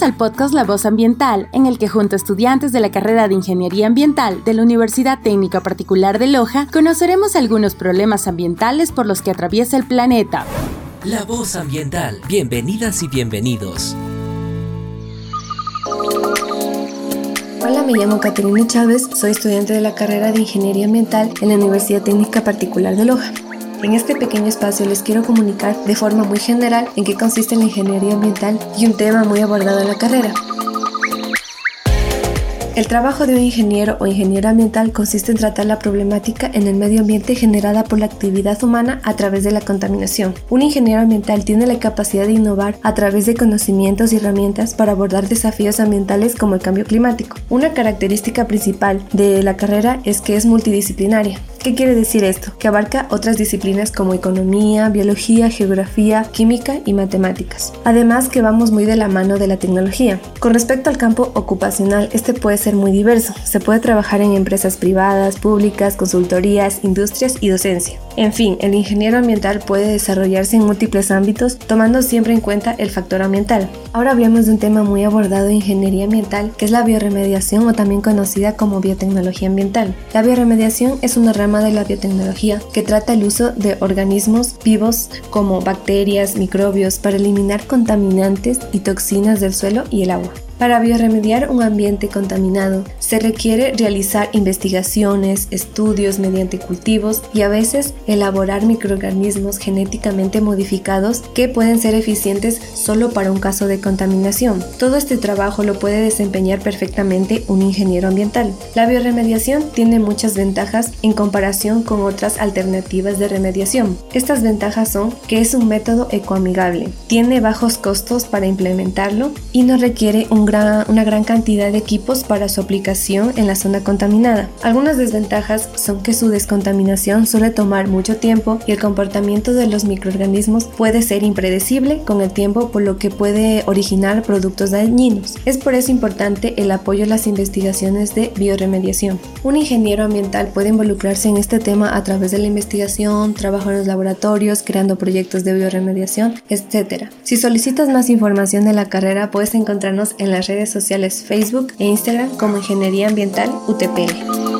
Bienvenidos al podcast La Voz Ambiental, en el que junto a estudiantes de la carrera de Ingeniería Ambiental de la Universidad Técnica Particular de Loja, conoceremos algunos problemas ambientales por los que atraviesa el planeta. La Voz Ambiental. Bienvenidas y bienvenidos. Hola, me llamo Caterina Chávez, soy estudiante de la carrera de Ingeniería Ambiental en la Universidad Técnica Particular de Loja. En este pequeño espacio les quiero comunicar de forma muy general en qué consiste la ingeniería ambiental y un tema muy abordado en la carrera, el trabajo de un ingeniero o ingeniero ambiental consiste en tratar la problemática en el medio ambiente generada por la actividad humana a través de la contaminación. Un ingeniero ambiental tiene la capacidad de innovar a través de conocimientos y herramientas para abordar desafíos ambientales como el cambio climático. Una característica principal de la carrera es que es multidisciplinaria. ¿Qué quiere decir esto? Que abarca otras disciplinas como economía, biología, geografía, química y matemáticas. Además que vamos muy de la mano de la tecnología. Con respecto al campo ocupacional, este puede ser muy diverso. Se puede trabajar en empresas privadas, públicas, consultorías, industrias y docencia. En fin, el ingeniero ambiental puede desarrollarse en múltiples ámbitos, tomando siempre en cuenta el factor ambiental. Ahora hablemos de un tema muy abordado en ingeniería ambiental, que es la bioremediación o también conocida como biotecnología ambiental. La bioremediación es una rama de la biotecnología que trata el uso de organismos vivos como bacterias, microbios para eliminar contaminantes y toxinas del suelo y el agua. Para bioremediar un ambiente contaminado se requiere realizar investigaciones, estudios mediante cultivos y a veces elaborar microorganismos genéticamente modificados que pueden ser eficientes solo para un caso de contaminación. Todo este trabajo lo puede desempeñar perfectamente un ingeniero ambiental. La bioremediación tiene muchas ventajas en comparación con otras alternativas de remediación. Estas ventajas son que es un método ecoamigable, tiene bajos costos para implementarlo y no requiere un una gran cantidad de equipos para su aplicación en la zona contaminada. Algunas desventajas son que su descontaminación suele tomar mucho tiempo y el comportamiento de los microorganismos puede ser impredecible con el tiempo por lo que puede originar productos dañinos. Es por eso importante el apoyo a las investigaciones de bioremediación. Un ingeniero ambiental puede involucrarse en este tema a través de la investigación, trabajo en los laboratorios, creando proyectos de bioremediación, etc. Si solicitas más información de la carrera puedes encontrarnos en la redes sociales Facebook e Instagram como Ingeniería Ambiental UTPL.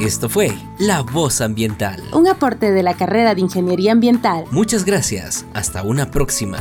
Esto fue La Voz Ambiental. Un aporte de la carrera de Ingeniería Ambiental. Muchas gracias. Hasta una próxima.